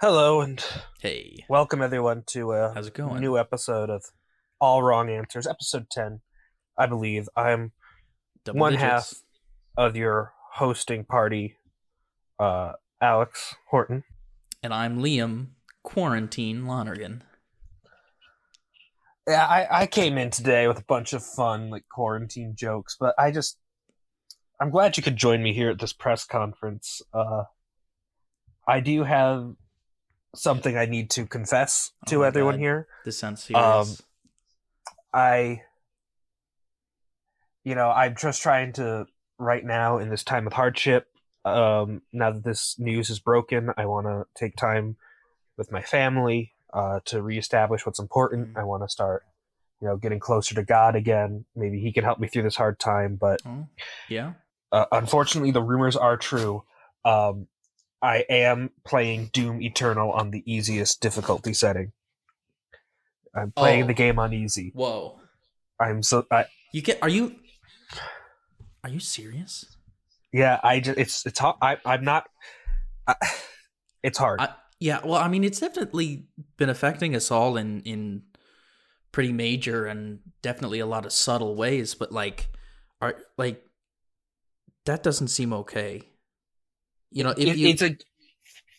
Hello and Hey, welcome everyone to a how's it going? new episode of All Wrong Answers, episode 10, I believe. I'm Double one digits. half of your hosting party, uh, Alex Horton. And I'm Liam Quarantine Lonergan. Yeah, I, I came in today with a bunch of fun, like quarantine jokes, but I just, I'm glad you could join me here at this press conference. Uh, I do have something I need to confess Oh to everyone God. here. This sounds Um. I, you know, I'm just trying to right now in this time of hardship. Um, now that this news is broken, I want to take time with my family uh, to reestablish what's important. Mhm. I want to start, you know, getting closer to God again. Maybe He can help me through this hard time. But oh, yeah. uh, unfortunately, the rumors are true. Um, I am playing Doom Eternal on the easiest difficulty setting. I'm playing Oh. the game on easy. Whoa. I'm so I, You get? Are you? Are you serious? yeah. I just it's it's hard. I I'm not. I, it's hard. I, yeah. Well, I mean, it's definitely been affecting us all in in pretty major and definitely a lot of subtle ways. But like, are like that doesn't seem okay. You know, if It- you it's a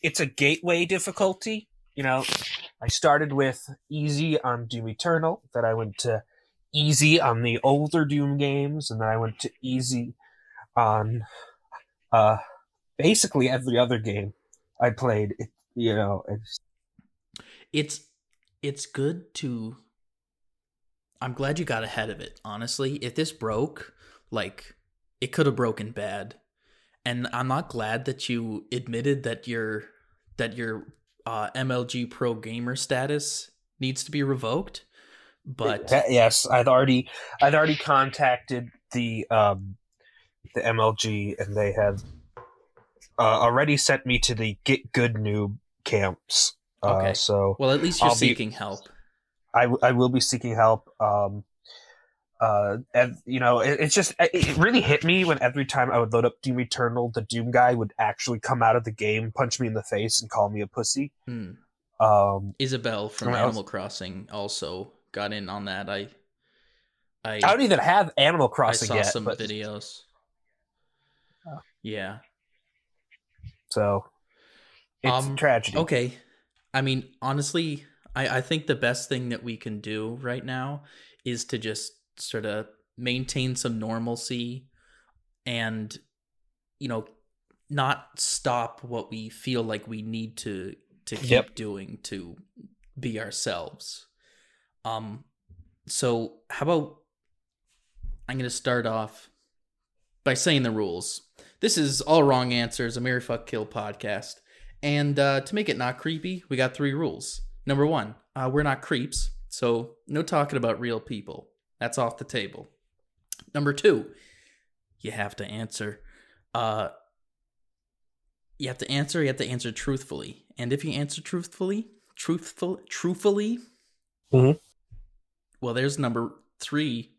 it's a gateway difficulty. You know, I started with easy on Doom Eternal. Then I went to easy on the older Doom games, and then I went to easy on uh basically every other game I played. It, you know, it's, it's it's good to i'm glad you got ahead of it honestly if this broke like it could have broken bad and i'm not glad that you admitted that your that your uh, mlg pro gamer status needs to be revoked but Uh, yes, I'd already I'd already contacted the um the MLG and they have uh, already sent me to the Get Good Noob camps. Uh, Okay. So well at least you're I'll be- seeking help I will be seeking help. Um, uh, and you know, it, it's just it it really hit me when every time I would load up Doom Eternal, the Doom guy would actually come out of the game, punch me in the face, and call me a pussy. Hmm. Um, Isabelle from I animal crossing also got in on that i i I don't even have Animal I Crossing saw yet, some but, videos Oh. yeah so it's Um, tragedy. Okay. I mean, honestly, I, I think the best thing that we can do right now is to just sort of maintain some normalcy and, you know, not stop what we feel like we need to to keep Yep. doing to be ourselves. Um so how about I'm gonna start off by saying the rules. This is all wrong answers, a Mary Fuck Kill podcast. And uh, to make it not creepy, we got three rules. Number one, uh, we're not creeps, so no talking about real people. That's off the table. Number two, you have to answer. Uh, you have to answer. You have to answer truthfully. And if you answer truthfully, truthful, truthfully, Mhm. well, there's number three.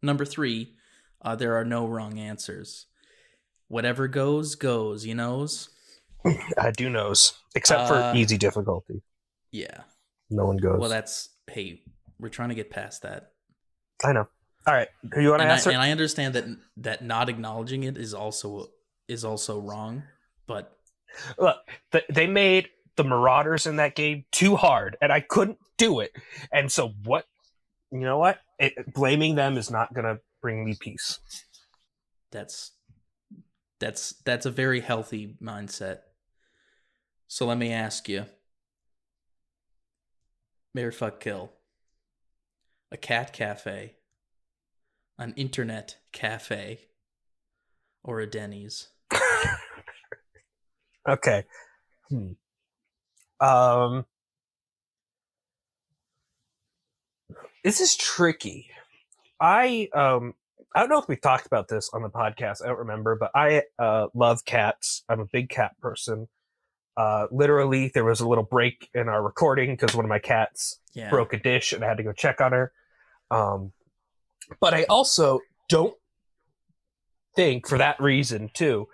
Number three, uh, there are no wrong answers. Whatever goes, goes. You knows. I do knows, except Uh, for easy difficulty. Yeah. No one goes. Well, that's hey, we're trying to get past that. I know. All right, who you want to And I, answer? and I understand that that not acknowledging it is also is also wrong, but Look, th- they made the Marauders in that game too hard, and I couldn't do it. And so, what? You know what? It, blaming them is not going to bring me peace. that's that's that's a very healthy mindset. So let me ask you. Mayor fuck kill. A cat cafe. An internet cafe. Or a Denny's. Okay. Hmm. Um. This is tricky. I um I don't know if we talked about this on the podcast. I don't remember, but I uh, love cats. I'm a big cat person. Uh, literally, there was a little break in our recording because one of my cats Yeah. broke a dish and I had to go check on her. Um, but I also don't think, for that reason too,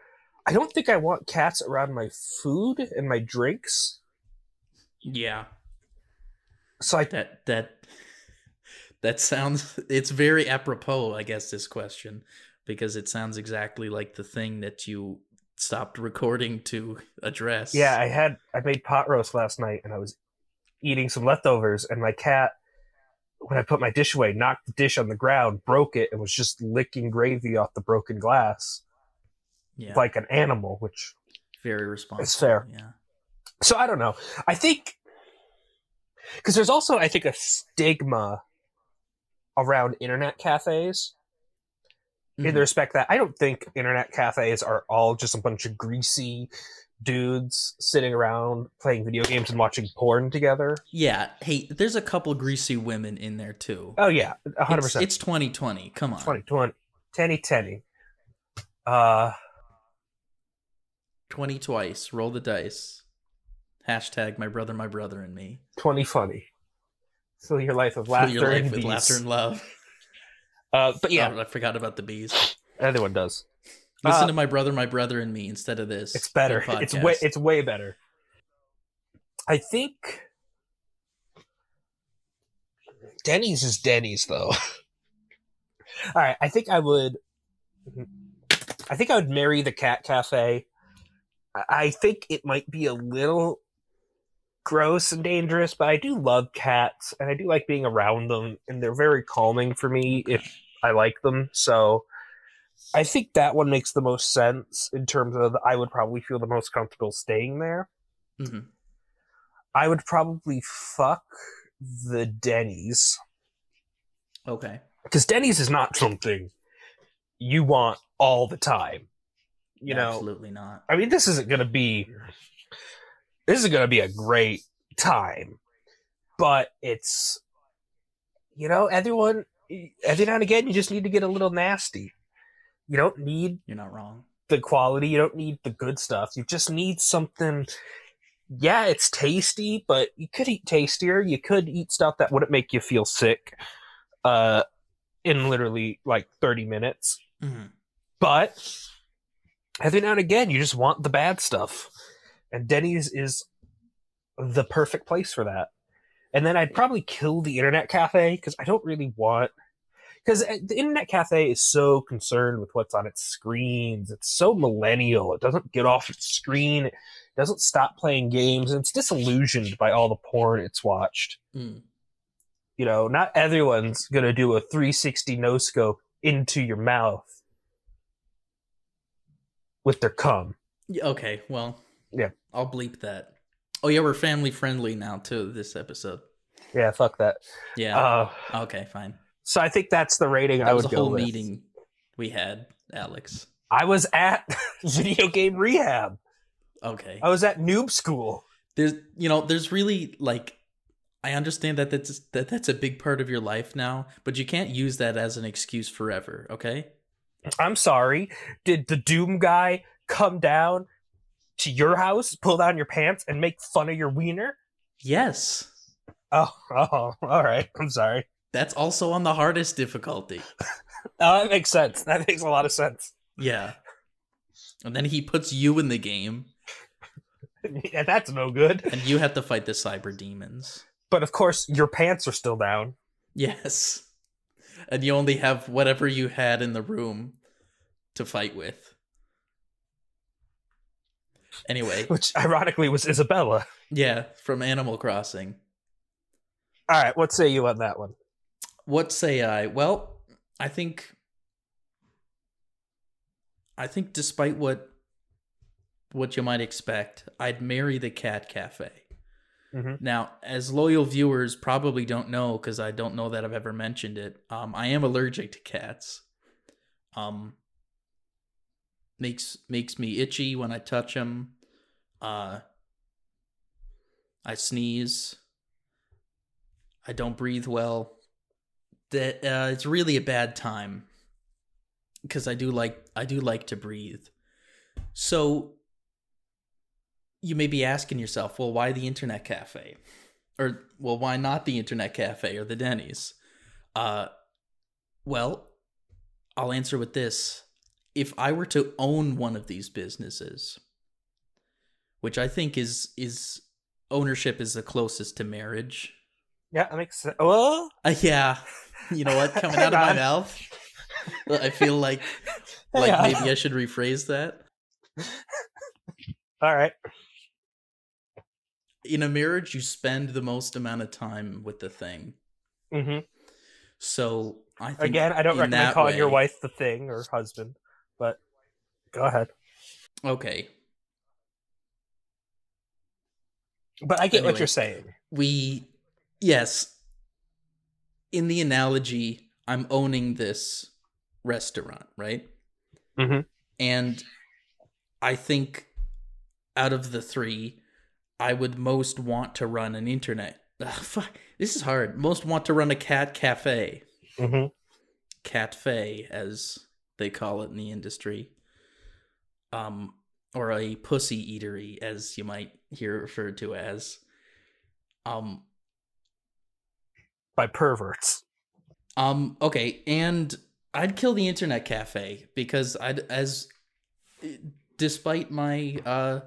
I don't think I want cats around my food and my drinks. Yeah. So I That that that sounds it's very apropos, I guess, this question. Because it sounds exactly like the thing that you stopped recording to address. yeah, I had I made pot roast last night and I was eating some leftovers and my cat when I put my dish away knocked the dish on the ground, broke it and was just licking gravy off the broken glass yeah. like an animal, which very responsible. It's fair. Yeah. so I don't know. I think because there's also I think a stigma around internet cafes in Mhm. the respect that I don't think internet cafes are all just a bunch of greasy dudes sitting around playing video games and watching porn together. Yeah. Hey, there's a couple greasy women in there too. Oh yeah, 100%. it's 2020. Come on. 20, 20, 10, 10. Uh, 20 twice. Roll the dice. Hashtag my brother, my brother, and me. twenty funny. Fill your life with laughter your life and with laughter and love. Uh, but yeah, Oh, I forgot about the bees. everyone does. Listen Uh, to my brother, my brother, and me instead of this. It's better. It's way. It's way better. I think Denny's is Denny's though. All right, I think I would. I think I would marry the cat cafe. I- I think it might be a little gross and dangerous, but I do love cats and I do like being around them, and they're very calming for me if I like them. So I think that one makes the most sense in terms of I would probably feel the most comfortable staying there. Mhm. I would probably fuck the Denny's Okay. because Denny's is not something you want all the time. You know, Absolutely not. I mean, this isn't going to be this is going to be a great time, but it's you know, everyone every now and again you just need to get a little nasty. You don't need You're not wrong. the quality. You don't need the good stuff. You just need something. Yeah, it's tasty, but you could eat tastier. You could eat stuff that wouldn't make you feel sick, uh, in literally like thirty minutes. Mhm. But every now and again, you just want the bad stuff, and Denny's is the perfect place for that. And then I'd probably kill the internet cafe because I don't really want because the internet cafe is so concerned with what's on its screens. It's so millennial. It doesn't get off its screen. It doesn't stop playing games, and it's disillusioned by all the porn it's watched. Mm. You know, not everyone's gonna do a 360 no scope into your mouth with their cum. Okay, well. Yeah. I'll bleep that. Oh yeah, we're family friendly now too. This episode. Yeah, fuck that. Yeah. Uh, okay, fine. So I think that's the rating That I was a go whole with. meeting we had, Alex. I was at video game rehab. Okay. I was at noob school. There's, you know, there's really like, I understand that that's that that's a big part of your life now, but you can't use that as an excuse forever. Okay. I'm sorry. Did the Doom guy come down to your house, pull down your pants, and make fun of your wiener? Yes. Oh, oh, all right. I'm sorry. That's also on the hardest difficulty. Oh, that makes sense. That makes a lot of sense. Yeah. And then he puts you in the game, yeah, that's no good. and you have to fight the cyber demons. But of course, your pants are still down. Yes. And you only have whatever you had in the room to fight with. Anyway, which ironically was Isabella. yeah, from Animal Crossing. All right, what say you on that one? What say I? Well, I think I think despite what what you might expect, I'd marry the cat cafe. Mhm. Now, as loyal viewers probably don't know because I don't know that I've ever mentioned it. Um, I am allergic to cats. Um, makes makes me itchy when I touch them. Uh, I sneeze. I don't breathe well. That uh, it's really a bad time because I do like I do like to breathe. So you may be asking yourself, well, why the internet cafe? Or well, why not the internet cafe or the Denny's? Uh well, I'll answer with this. if I were to own one of these businesses, which I think is is ownership is the closest to marriage. Yeah, that makes sense. Well, Uh, yeah, you know what? Coming out of my mouth, I feel like like Yeah. maybe I should rephrase that. all right. In a marriage, you spend the most amount of time with the thing. Mm-hmm. So I think Again, I don't recommend calling your wife the thing or husband, but go ahead. Okay, But I get what you're saying. we yes. In the analogy, I'm owning this restaurant, right? Mhm. And I think out of the three, I would most want to run an internet. Ugh, fuck, this is hard. Most want to run a cat cafe, hmm catfe as they call it in the industry, um, or a pussy eatery as you might hear it referred to as. Um, By perverts. Um. Okay, and I'd kill the internet cafe because I'd as, despite my uh,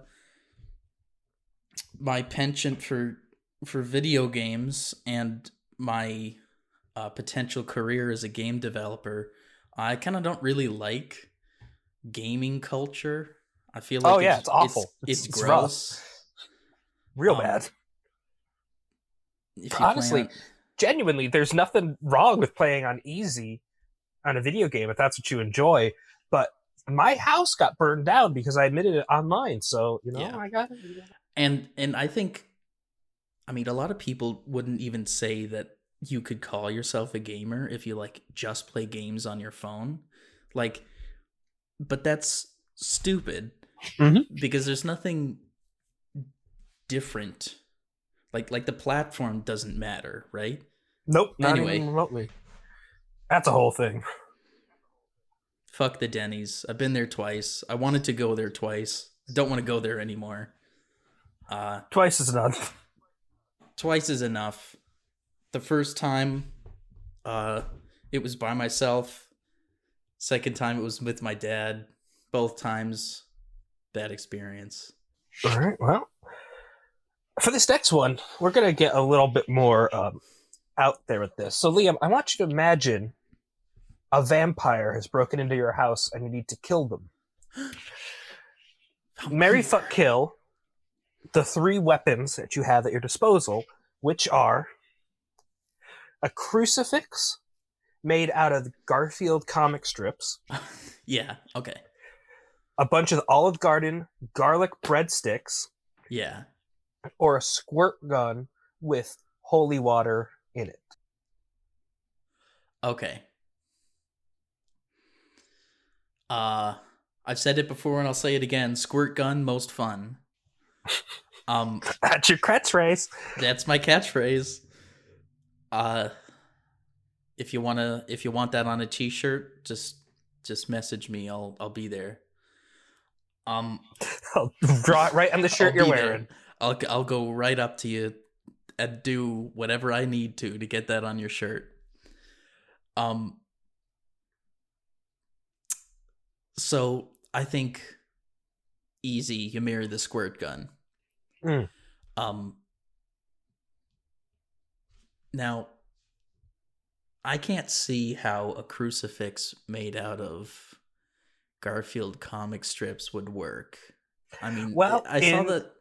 my penchant for for video games and my uh, potential career as a game developer, I kind of don't really like gaming culture. I feel like Oh, yeah, it's awful. It's, It's- it's it's rough. gross. Real Um, bad. If you play Honestly, on- Genuinely, there's nothing wrong with playing on easy on a video game if that's what you enjoy. But my house got burned down because I admitted it online. So, you know, Yeah. I got it. and and i think i mean a lot of people wouldn't even say that you could call yourself a gamer if you like just play games on your phone like but that's stupid Mhm. because there's nothing different like like the platform doesn't matter right Nope, not Anyway. even remotely. That's a whole thing. fuck the denny's i've been there twice i wanted to go there twice i don't want to go there anymore uh Twice is enough. twice is enough. The first time, uh, it was by myself. Second time, it was with my dad. Both times, bad experience. All right. Well, for this next one, we're gonna get a little bit more um, out there with this. So, Liam, I want you to imagine a vampire has broken into your house and you need to kill them. Mary, fuck, kill. The three weapons that you have at your disposal, which are a crucifix made out of Garfield comic strips, yeah. Okay. a bunch of Olive Garden garlic breadsticks, Yeah. Or a squirt gun with holy water in it. Okay. Uh, I've said it before and I'll say it again. Squirt gun, most fun. Um, That's your catchphrase. that's my catchphrase. Uh, if you wanna, if you want that on a T-shirt, just just message me. I'll I'll be there. Um, I'll draw it right on the shirt I'll you're wearing. there. I'll I'll go right up to you and do whatever I need to to get that on your shirt. Um. So I think easy. You marry the squirt gun. Mm. Um. Now, I can't see how a crucifix made out of Garfield comic strips would work. I mean, Well, I saw in- that.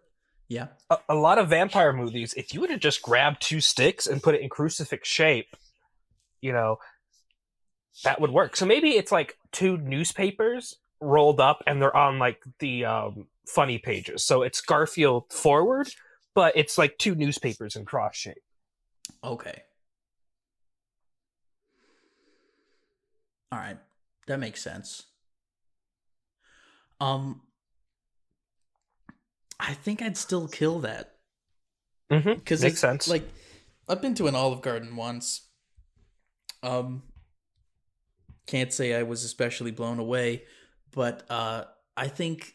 Yeah. A, a lot of vampire movies, if you would have just grabbed two sticks and put it in crucifix shape, you know, that would work. So maybe it's like two newspapers rolled up and they're on like the um, funny pages. So it's Garfield forward, but it's like two newspapers in cross shape. Okay. All right. That makes sense. Um I think I'd still kill that Mm-hmm. Makes sense. Like I've been to an Olive Garden once. Um can't say I was especially blown away, but uh I think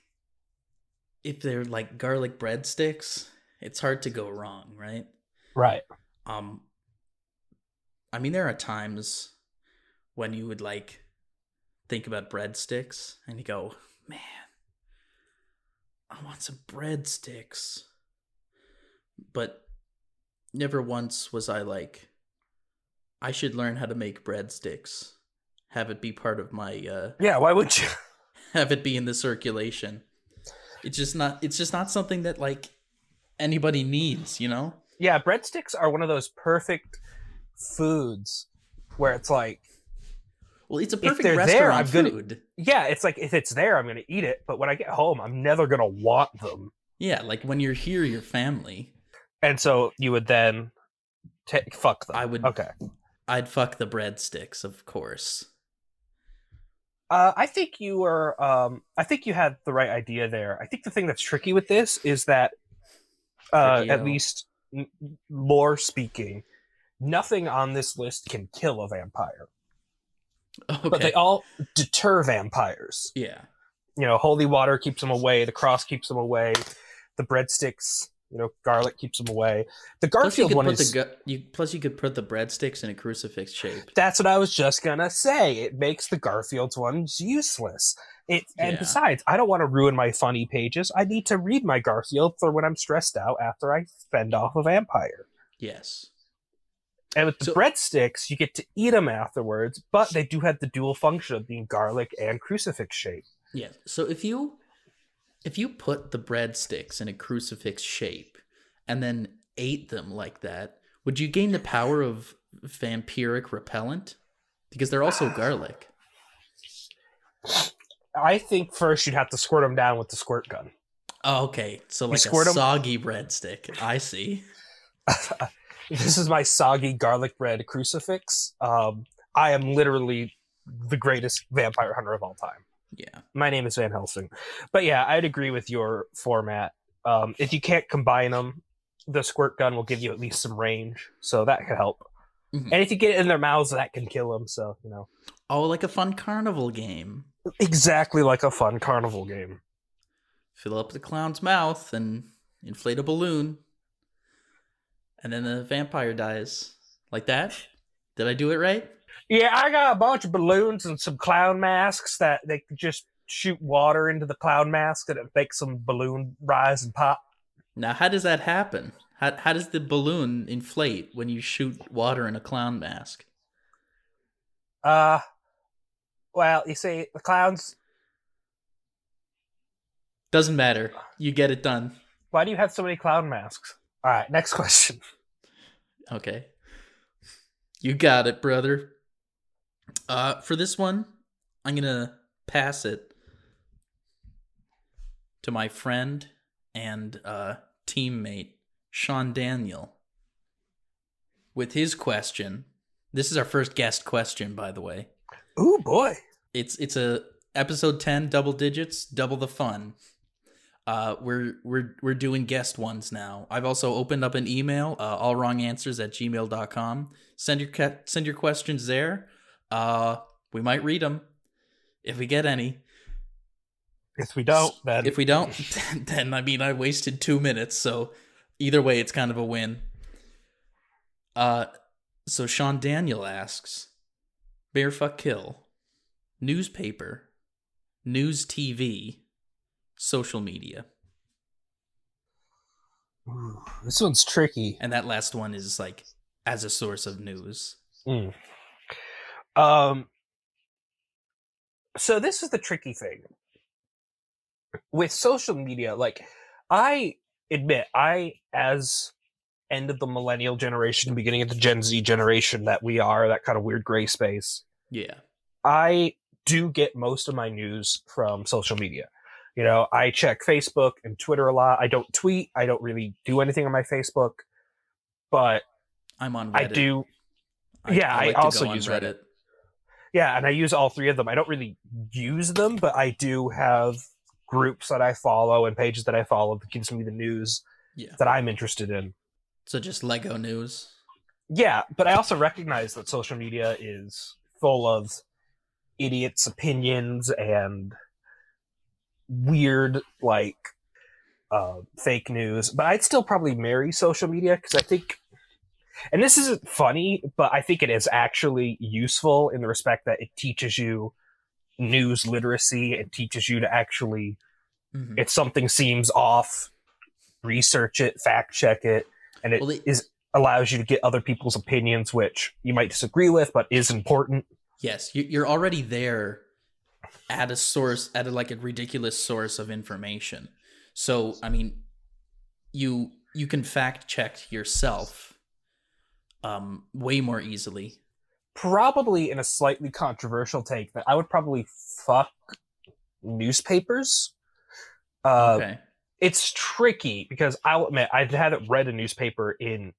if they're like garlic breadsticks, it's hard to go wrong, right? right. um i mean there are times when you would like think about breadsticks and you go, man, I want some breadsticks. But never once was I like, I should learn how to make breadsticks. Have it be part of my uh Yeah, why would you? have it be in the circulation. It's just not it's just not something that like anybody needs, you know? Yeah, breadsticks are one of those perfect foods where it's like, Well, it's a perfect they're there, I'm gonna- yeah, it's like if it's there, I'm gonna eat it. But when I get home, I'm never gonna want them. Yeah, like when you're here, your family. And so you would then take fuck them. I would Okay. I'd fuck the breadsticks, of course. Uh, I think you were. Um, I think you had the right idea there. I think the thing that's tricky with this is that, uh, at least lore speaking, nothing on this list can kill a vampire, Okay. but they all deter vampires. yeah. You know, holy water keeps them away. The cross keeps them away. The breadsticks, you know, garlic keeps them away. The Plus you Garfield could one put is. the you plus you could put the breadsticks in a crucifix shape. That's what I was just gonna say. It makes the Garfield's ones useless. It and Yeah. besides, I don't want to ruin my funny pages. I need to read my Garfield for when I'm stressed out after I fend off a vampire. Yes. And with the So- breadsticks, you get to eat them afterwards, but they do have the dual function of being garlic and crucifix shape. Yeah. So if you if you put the breadsticks in a crucifix shape and then ate them like that, would you gain the power of vampiric repellent? Because they're also garlic. I think first you'd have to squirt them down with the squirt gun. Oh, okay. So like a soggy breadstick. I see. this is my soggy garlic bread crucifix. Um, I am literally the greatest vampire hunter of all time. Yeah. my name is Van Helsing. But yeah, I'd agree with your format. Um, if you can't combine them, the squirt gun will give you at least some range, so that could help. Mhm. And if you get it in their mouths, that can kill them. So you know, Oh, like a fun carnival game. exactly like a fun carnival game. Fill up the clown's mouth and inflate a balloon. And then the vampire dies. Like that? Did I do it right? Yeah, I got a bunch of balloons and some clown masks that they could just shoot water into the clown mask and it makes some balloon rise and pop. Now, how does that happen? How, how does the balloon inflate when you shoot water in a clown mask? Uh, well, you see, the clowns. Doesn't matter. You get it done. Why do you have so many clown masks? All right, next question. Okay. You got it, brother. Uh, for this one, I'm gonna pass it to my friend and uh, teammate Sean Daniel with his question. This is our first guest question, by the way. Ooh boy. It's it's a episode ten, double digits, double the fun. Uh, we're we're we're doing guest ones now. I've also opened up an email, uh, all wrong answers at gmail.com. Send your ca- send your questions there. Uh, we might read them if we get any. If we don't, then If we don't, then I mean I wasted two minutes. So either way, it's kind of a win. Uh, so Sean Daniel asks, "Bear fuck kill, newspaper, news TV, social media." Ooh, this one's tricky. And that last one is like as a source of news. Mm. Um. So this is the tricky thing with social media. Like, I admit, I as end of the millennial generation, beginning of the Gen Z generation that we are, that kind of weird gray space. Yeah. I do get most of my news from social media. You know, I check Facebook and Twitter a lot. I don't tweet. I don't really do anything on my Facebook, but I'm on Reddit. I do. Yeah, I like to also use Reddit. Yeah, and I use all three of them. I don't really use them, but I do have groups that I follow and pages that I follow that gives me the news Yeah. that I'm interested in. So just Lego news. Yeah, but I also recognize that social media is full of idiots' opinions and weird, like, uh, fake news. But I'd still probably marry social media because I think, and this isn't funny, but I think it is actually useful in the respect that it teaches you news literacy and teaches you to actually Mhm. if something seems off, research it, fact check it, and it Well, it- is allows you to get other people's opinions, which you might disagree with, but is important. Yes, you're already there at a source, at a, like a ridiculous source of information. So, I mean, you you can fact check yourself um, way more easily. Probably in a slightly controversial take that I would probably fuck newspapers. Uh, okay. It's tricky because I'll admit I haven't read a newspaper in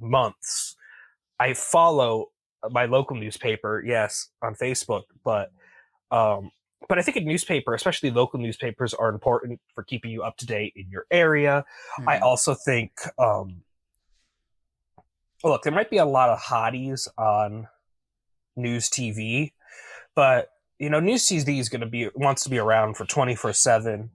months. I follow my local newspaper, yes, on Facebook, but um, but I think a newspaper, especially local newspapers, are important for keeping you up to date in your area. I Mhm. also think, um, look, there might be a lot of hotties on news TV, but you know, news TV is going to be wants to be around for twenty four seven.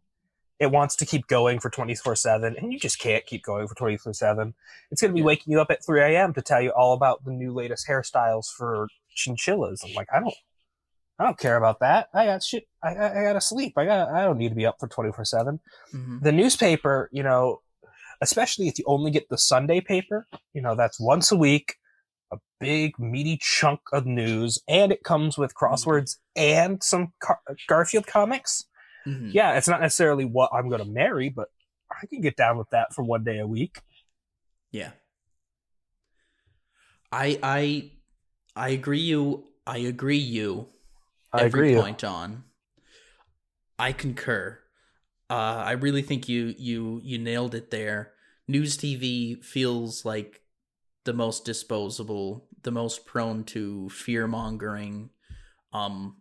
It wants to keep going for twenty four seven, and you just can't keep going for twenty four seven. It's going to be Yeah. waking you up at three a.m. to tell you all about the new latest hairstyles for chinchillas. I'm like, I don't, I don't care about that. I got shit. I, I, I gotta sleep. I got. I don't need to be up for twenty four seven Mhm. the newspaper, you know, especially if you only get the Sunday paper, you know, that's once a week, a big meaty chunk of news, and it comes with crosswords and some Car- Garfield comics. Mhm. Yeah, it's not necessarily what I'm going to marry, but I can get down with that for one day a week. Yeah. I I I agree you I agree you I every agree. point on. I concur. Uh I really think you you you nailed it there. News TV feels like the most disposable, the most prone to fear mongering, um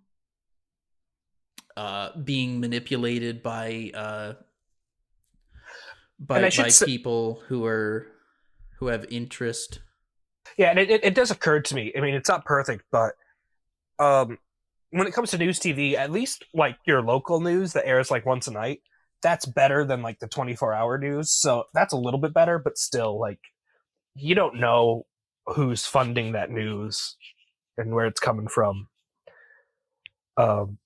uh being manipulated by uh by, by people who are who have interest. Yeah, and it, it, it does occur to me. I mean, it's not perfect, but um, when it comes to news TV, at least like your local news that airs like once a night, that's better than like the 24 hour news. So that's a little bit better, but still, like, you don't know who's funding that news and where it's coming from. Um,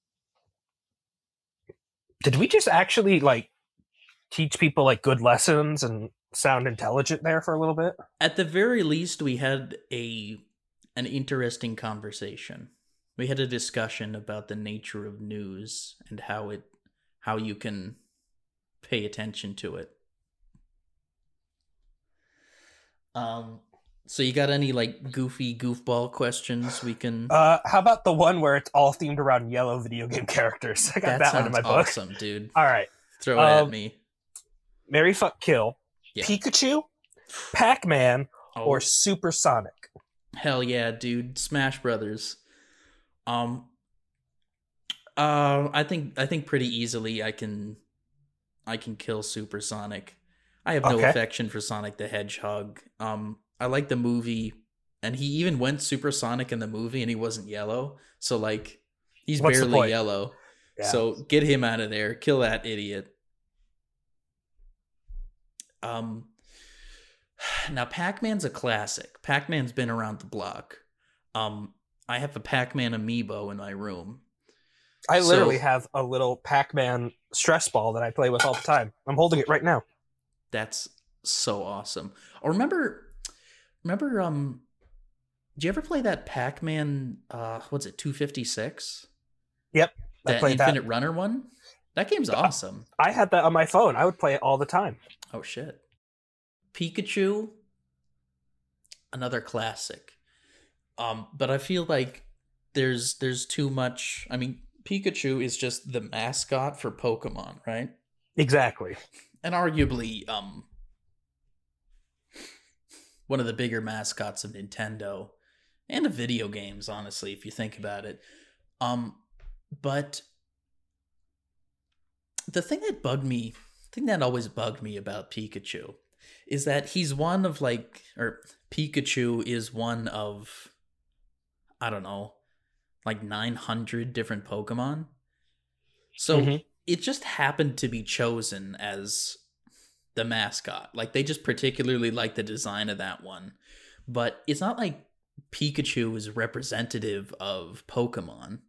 did we just actually like teach people like good lessons and sound intelligent there for a little bit? At the very least, we had a an interesting conversation. We had a discussion about the nature of news and how it how you can pay attention to it. Um so you got any like goofy goofball questions we can Uh, how about the one where it's all themed around yellow video game characters? I got that, one in my book. awesome, dude. All right, Throw it at Um, me. Mary fuck kill, Yeah. Pikachu, Pac Man, Oh, or Supersonic. Hell yeah, dude. Smash Brothers. Um uh, I think I think pretty easily I can I can kill Supersonic. I have no Okay. affection for Sonic the Hedgehog. Um I like the movie and he even went supersonic in the movie and he wasn't yellow. So like he's What's barely yellow. Yeah. So get him out of there. Kill that idiot. Um now Pac-Man's a classic. Pac-Man's been around the block. Um I have a Pac-Man amiibo in my room. I so- literally have a little Pac Man stress ball that I play with all the time. I'm holding it right now. That's so awesome. Or remember remember um did you ever play that Pac-Man uh what's it 256? Yep, I That played that. Infinite Runner one? That game's awesome. I had that on my phone. I would play it all the time. Oh shit. Pikachu another classic. Um but I feel like there's there's too much I mean Pikachu is just the mascot for Pokemon, right? Exactly. And arguably um one of the bigger mascots of Nintendo and of video games honestly if you think about it. Um but the thing that bugged me, thing that always bugged me about Pikachu is that he's one of like or Pikachu is one of I don't know, like 900 different Pokemon. So Mhm. it just happened to be chosen as the mascot. Like they just particularly like the design of that one. But it's not like Pikachu is representative of Pokemon.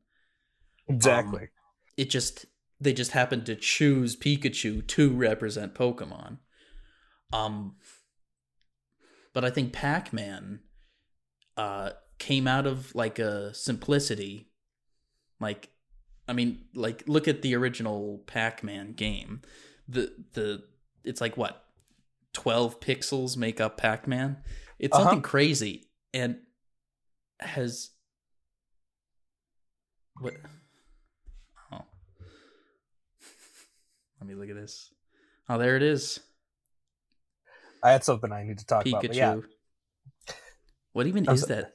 Exactly. It just they just happened to choose Pikachu to represent Pokemon. Um but I think Pac-Man uh came out of like a simplicity like I mean like look at the original Pac-Man game. The the it's like what 12 pixels make up Pac-Man. It's Uh-huh. something crazy and has what Oh. Let me look at this. Oh, there it is. I had something I need to talk about. Pikachu. But yeah. What even is that?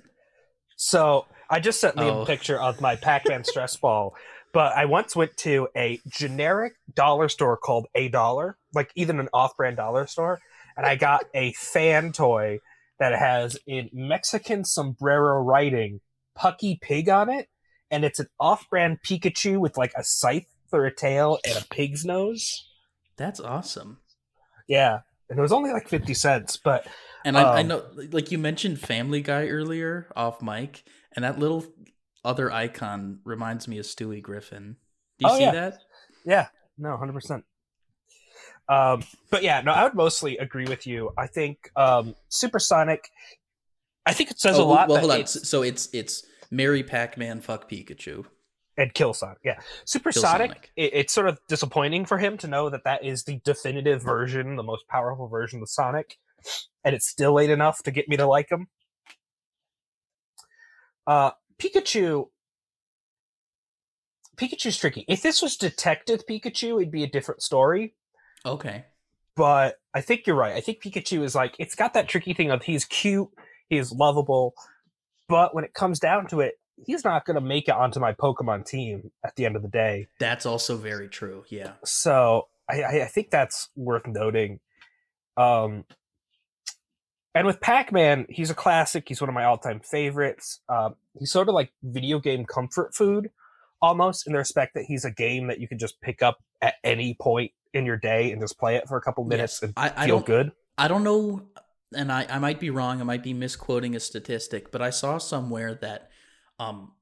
So I just sent Liam Oh. a picture of my Pac-Man stress ball, but I once went to a generic dollar store called A Dollar, like even an off-brand dollar store, and I got a fan toy that has in Mexican sombrero writing Pucky Pig on it, and it's an off-brand Pikachu with like a scythe for a tail and a pig's nose. That's awesome. Yeah, and it was only like fifty cents, but And I, I Um, know, like you mentioned, Family Guy earlier off mic, and that little other icon reminds me of Stewie Griffin. Do you Oh, see yeah. that? Yeah, no, hundred percent. Um, but yeah, no, I would mostly agree with you. I think um, Supersonic. I think it says a Oh, lot. Well, hold on. it's- So it's it's Mary Pac-Man, fuck Pikachu. And Kill Sonic. Yeah, Supersonic. Sonic. It, it's sort of disappointing for him to know that that is the definitive version, the most powerful version of Sonic, and it's still late enough to get me to like him. Uh, Pikachu. Pikachu's tricky. If this was Detective Pikachu, it'd be a different story. Okay. but I think you're right. I think Pikachu is like it's got that tricky thing of he's cute, he's lovable, but when it comes down to it, he's not going to make it onto my Pokemon team at the end of the day. That's also very true. Yeah. So I, I, think that's worth noting. Um, and with Pac-Man, he's a classic. He's one of my all-time favorites. Um, he's sort of like video game comfort food, almost in the respect that he's a game that you can just pick up at any point in your day and just play it for a couple minutes Yes. and I, I feel good. I don't know, and I, I might be wrong. I might be misquoting a statistic, but I saw somewhere that um,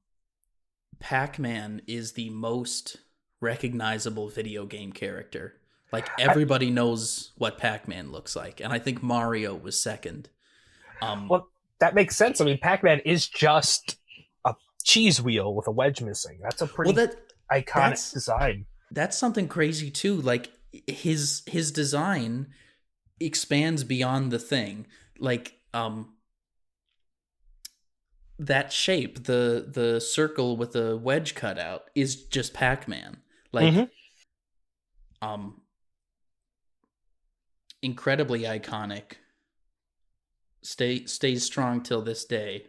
Pac Man is the most recognizable video game character. Like everybody knows what Pac Man looks like, and I think Mario was second. Um, Well, that makes sense. I mean, Pac-Man is just a cheese wheel with a wedge missing. That's a pretty well, that iconic that's- design. that's something crazy too. Like his his design expands beyond the thing. Like um that shape, the the circle with the wedge cut out is just Pac-Man. Like Mhm. um incredibly iconic. Stay stays strong till this day.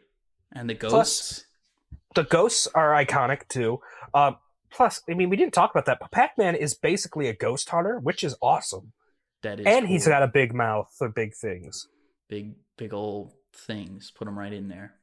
And the Plus- ghosts The ghosts are iconic too. Um, plus, I mean, we didn't talk about that, but Pac-Man is basically a ghost hunter, which is awesome. that is and he's got a big mouth for big things. big big old things. Put them right in there.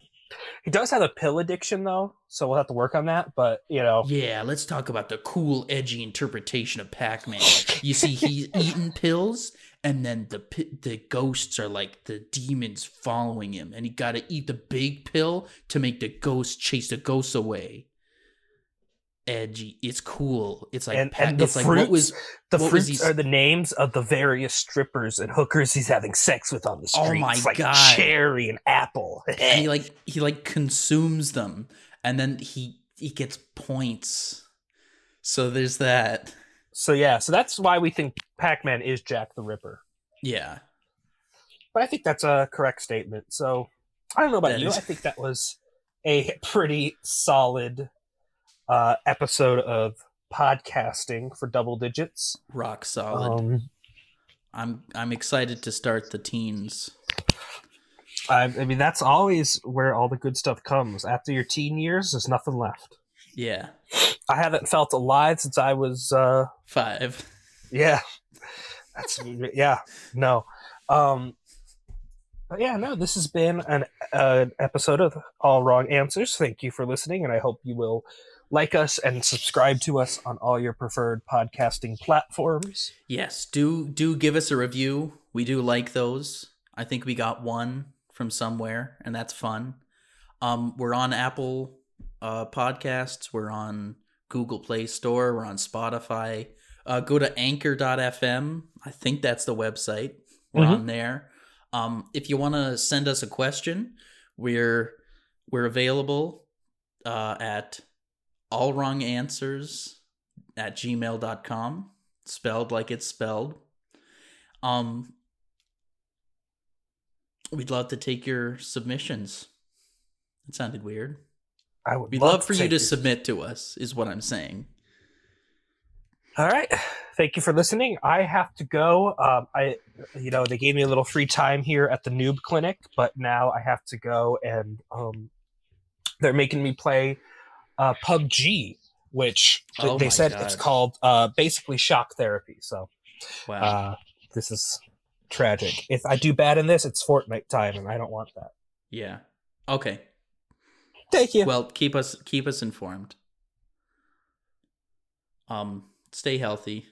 He does have a pill addiction though, so we'll have to work on that. But you know, Yeah, let's talk about the cool, edgy interpretation of Pac-Man. You see, he's eating pills, and then the the ghosts are like the demons following him, and he got to eat the big pill to make the ghost chase the ghosts away. Edgy, it's cool. It's like and, and the it's like fruits, what was the what was fruits he- are the names of the various strippers and hookers he's having sex with on the streets. Oh my like God. cherry and apple. and he like he like consumes them, and then he he gets points. So there's that. so yeah, so that's why we think Pac-Man is Jack the Ripper. Yeah. But I think that's a correct statement. So I don't know about That you. is- I think that was a pretty solid uh, episode of podcasting for double digits. Rock solid. Um, I'm I'm excited to start the teens. I, I mean, that's always where all the good stuff comes. After your teen years, there's nothing left. Yeah, I haven't felt alive since I was, uh, five. yeah, that's yeah, no, um, but yeah, no. This has been an uh, episode of All Wrong Answers. Thank you for listening, and I hope you will like us and subscribe to us on all your preferred podcasting platforms. Yes, do do give us a review. We do like those. I think we got one from somewhere, and that's fun. Um, we're on Apple uh, Podcasts. We're on Google Play Store. We're on Spotify. Uh, go to anchor.fm. I think that's the website. We're Mhm. on there. Um, if you want to send us a question, we're we're available uh, at allwronganswers at gmail.com spelled like it's spelled um we'd love to take your submissions that sounded weird I would we'd love, to for you to this- submit to us is what i'm saying All right. Thank you for listening. I have to go. Um, I, you know, they gave me a little free time here at the Noob Clinic, but now I have to go and um, they're making me play uh, PUBG, which Oh they said it's called uh, basically shock therapy. So wow uh, this is tragic. If I do bad in this, it's Fortnite time, and I don't want that. yeah okay Thank you. well keep us keep us informed um stay healthy